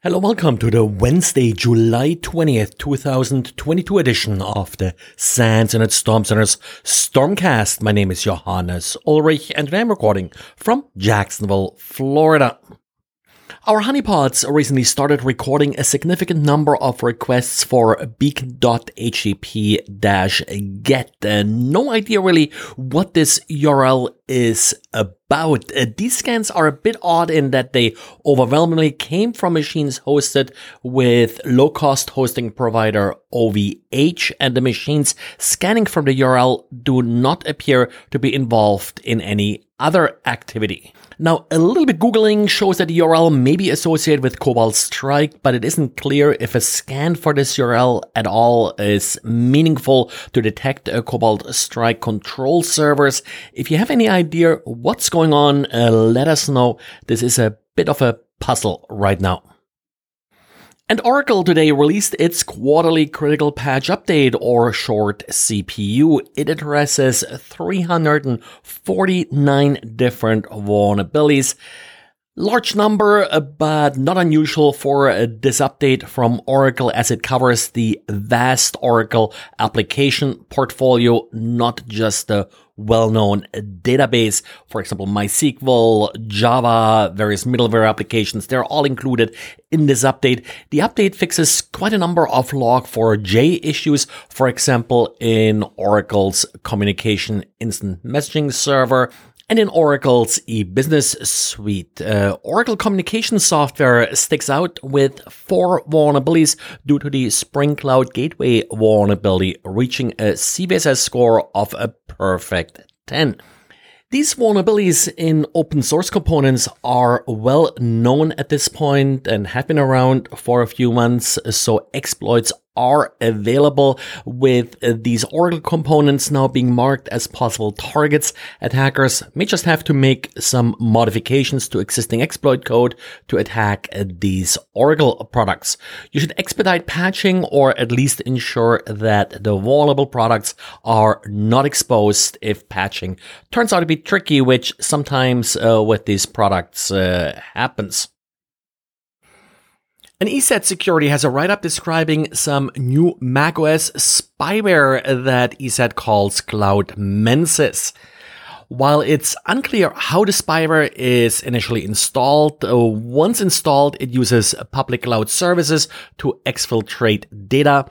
Hello, welcome to the Wednesday, July 20th, 2022 edition of the SANS and Storm Center's Stormcast. My name is Johannes Ulrich and I'm recording from Jacksonville, Florida. Our honeypots recently started recording a significant number of requests for beacon.http-get. No idea really what this URL is about. Uh, these scans are a bit odd in that they overwhelmingly came from machines hosted with low-cost hosting provider OVH, and the machines scanning from the URL do not appear to be involved in any other activity. Now, a little bit Googling shows that the URL may be associated with Cobalt Strike, but it isn't clear if a scan for this URL at all is meaningful to detect a Cobalt Strike control servers. If you have any idea what's going on, uh, let us know. This is a bit of a puzzle right now. And Oracle today released its quarterly critical patch update or short CPU. It addresses 349 different vulnerabilities. Large number, uh, but not unusual for uh, this update from Oracle as it covers the vast Oracle application portfolio, not just the well-known database. For example, MySQL, Java, various middleware applications. They're all included in this update. The update fixes quite a number of log4j issues. For example, in Oracle's communication instant messaging server and in Oracle's e-business suite. Uh, Oracle communication software sticks out with four vulnerabilities due to the Spring Cloud Gateway vulnerability, reaching a CVSS score of a perfect 10. These vulnerabilities in open source components are well known at this point and have been around for a few months, so exploits are available with uh, these Oracle components now being marked as possible targets. Attackers may just have to make some modifications to existing exploit code to attack uh, these Oracle products. You should expedite patching or at least ensure that the vulnerable products are not exposed if patching turns out to be tricky, which sometimes uh, with these products uh, happens. And ESET Security has a write-up describing some new macOS spyware that ESET calls CloudMensis. While it's unclear how the spyware is initially installed, uh, once installed, it uses public cloud services to exfiltrate data.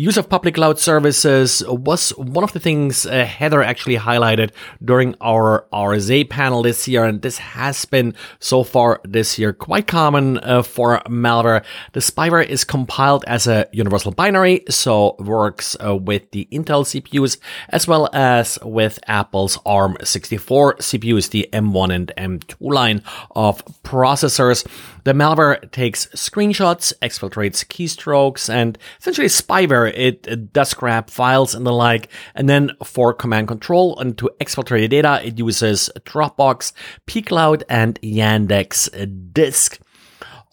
The use of public cloud services was one of the things uh, Heather actually highlighted during our RSA panel this year, and this has been so far this year quite common uh, for malware. The spyware is compiled as a universal binary, so works uh, with the Intel CPUs as well as with Apple's ARM64 CPUs, the M1 and M2 line of processors. The malware takes screenshots, exfiltrates keystrokes, and essentially spyware. It, it, does grab files and the like. And then for command control and to exfiltrate data, it uses Dropbox, pCloud, and Yandex Disk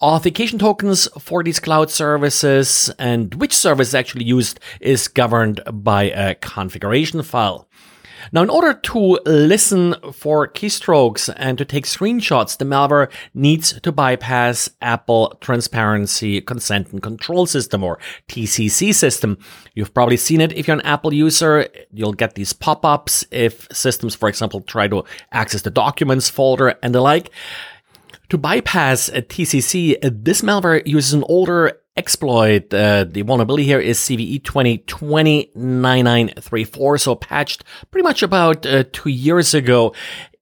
authentication tokens for these cloud services and which service is actually used is governed by a configuration file. Now, in order to listen for keystrokes and to take screenshots, the malware needs to bypass Apple Transparency Consent and Control System or TCC system. You've probably seen it if you're an Apple user. You'll get these pop-ups if systems, for example, try to access the documents folder and the like. To bypass a TCC, this malware uses an older exploit. Uh, the vulnerability here is CVE 2020-9934, so patched pretty much about uh, two years ago.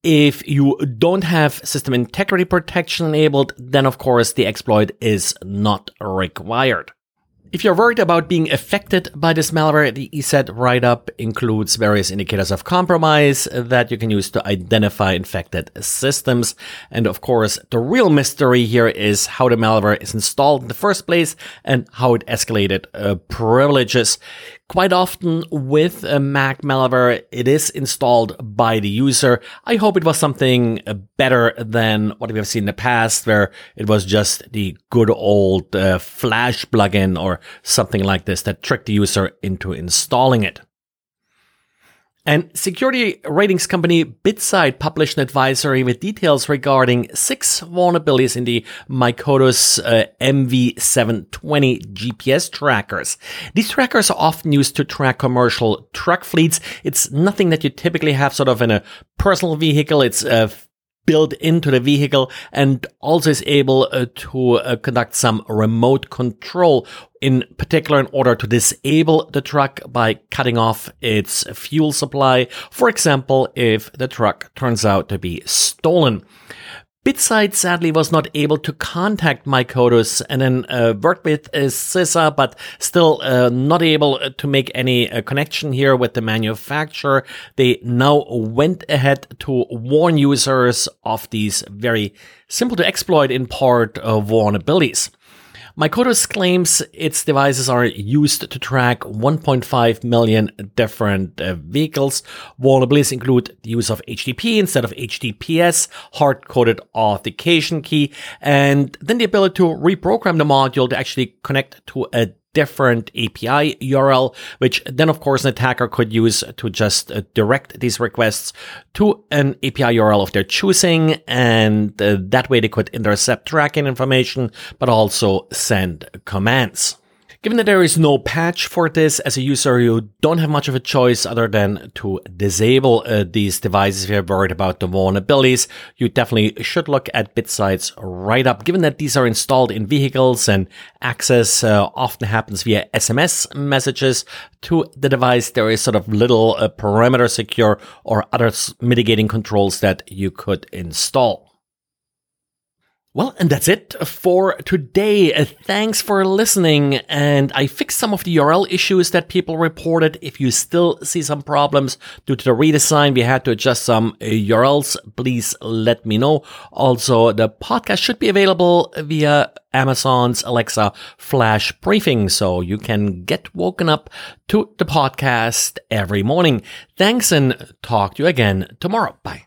If you don't have system integrity protection enabled, then of course the exploit is not required. If you're worried about being affected by this malware, the ESET write-up includes various indicators of compromise that you can use to identify infected systems. And of course, the real mystery here is how the malware is installed in the first place and how it escalated uh, privileges. Quite often with a Mac malware, it is installed by the user. I hope it was something better than what we have seen in the past, where it was just the good old uh, Flash plugin or something like this that tricked the user into installing it. And security ratings company BitSight published an advisory with details regarding six vulnerabilities in the MiCODUS uh, MV720 GPS trackers. These trackers are often used to track commercial truck fleets. It's nothing that you typically have sort of in a personal vehicle. It's uh, built into the vehicle and also is able uh, to uh, conduct some remote control in particular in order to disable the truck by cutting off its fuel supply. For example, if the truck turns out to be stolen. BitSight sadly was not able to contact MiCODUS and then uh, worked with uh, CISA, but still uh, not able to make any uh, connection here with the manufacturer. They now went ahead to warn users of these very simple to exploit in part uh, vulnerabilities. MiCODUS claims its devices are used to track 1.5 million different uh, vehicles. Vulnerabilities include the use of HTTP instead of HTTPS, hard-coded authentication key, and then the ability to reprogram the module to actually connect to a different API URL, which then of course an attacker could use to just uh, direct these requests to an API URL of their choosing. And uh, that way they could intercept tracking information, but also send commands. Given that there is no patch for this, as a user, you don't have much of a choice other than to disable uh, these devices if you're worried about the vulnerabilities. You definitely should look at BitSight's write up, given that these are installed in vehicles and access uh, often happens via SMS messages to the device. There is sort of little uh, perimeter secure or other mitigating controls that you could install. Well, and that's it for today. Uh, thanks for listening. And I fixed some of the URL issues that people reported. If you still see some problems due to the redesign, we had to adjust some URLs. Please let me know. Also, the podcast should be available via Amazon's Alexa flash briefing. So you can get woken up to the podcast every morning. Thanks and talk to you again tomorrow. Bye.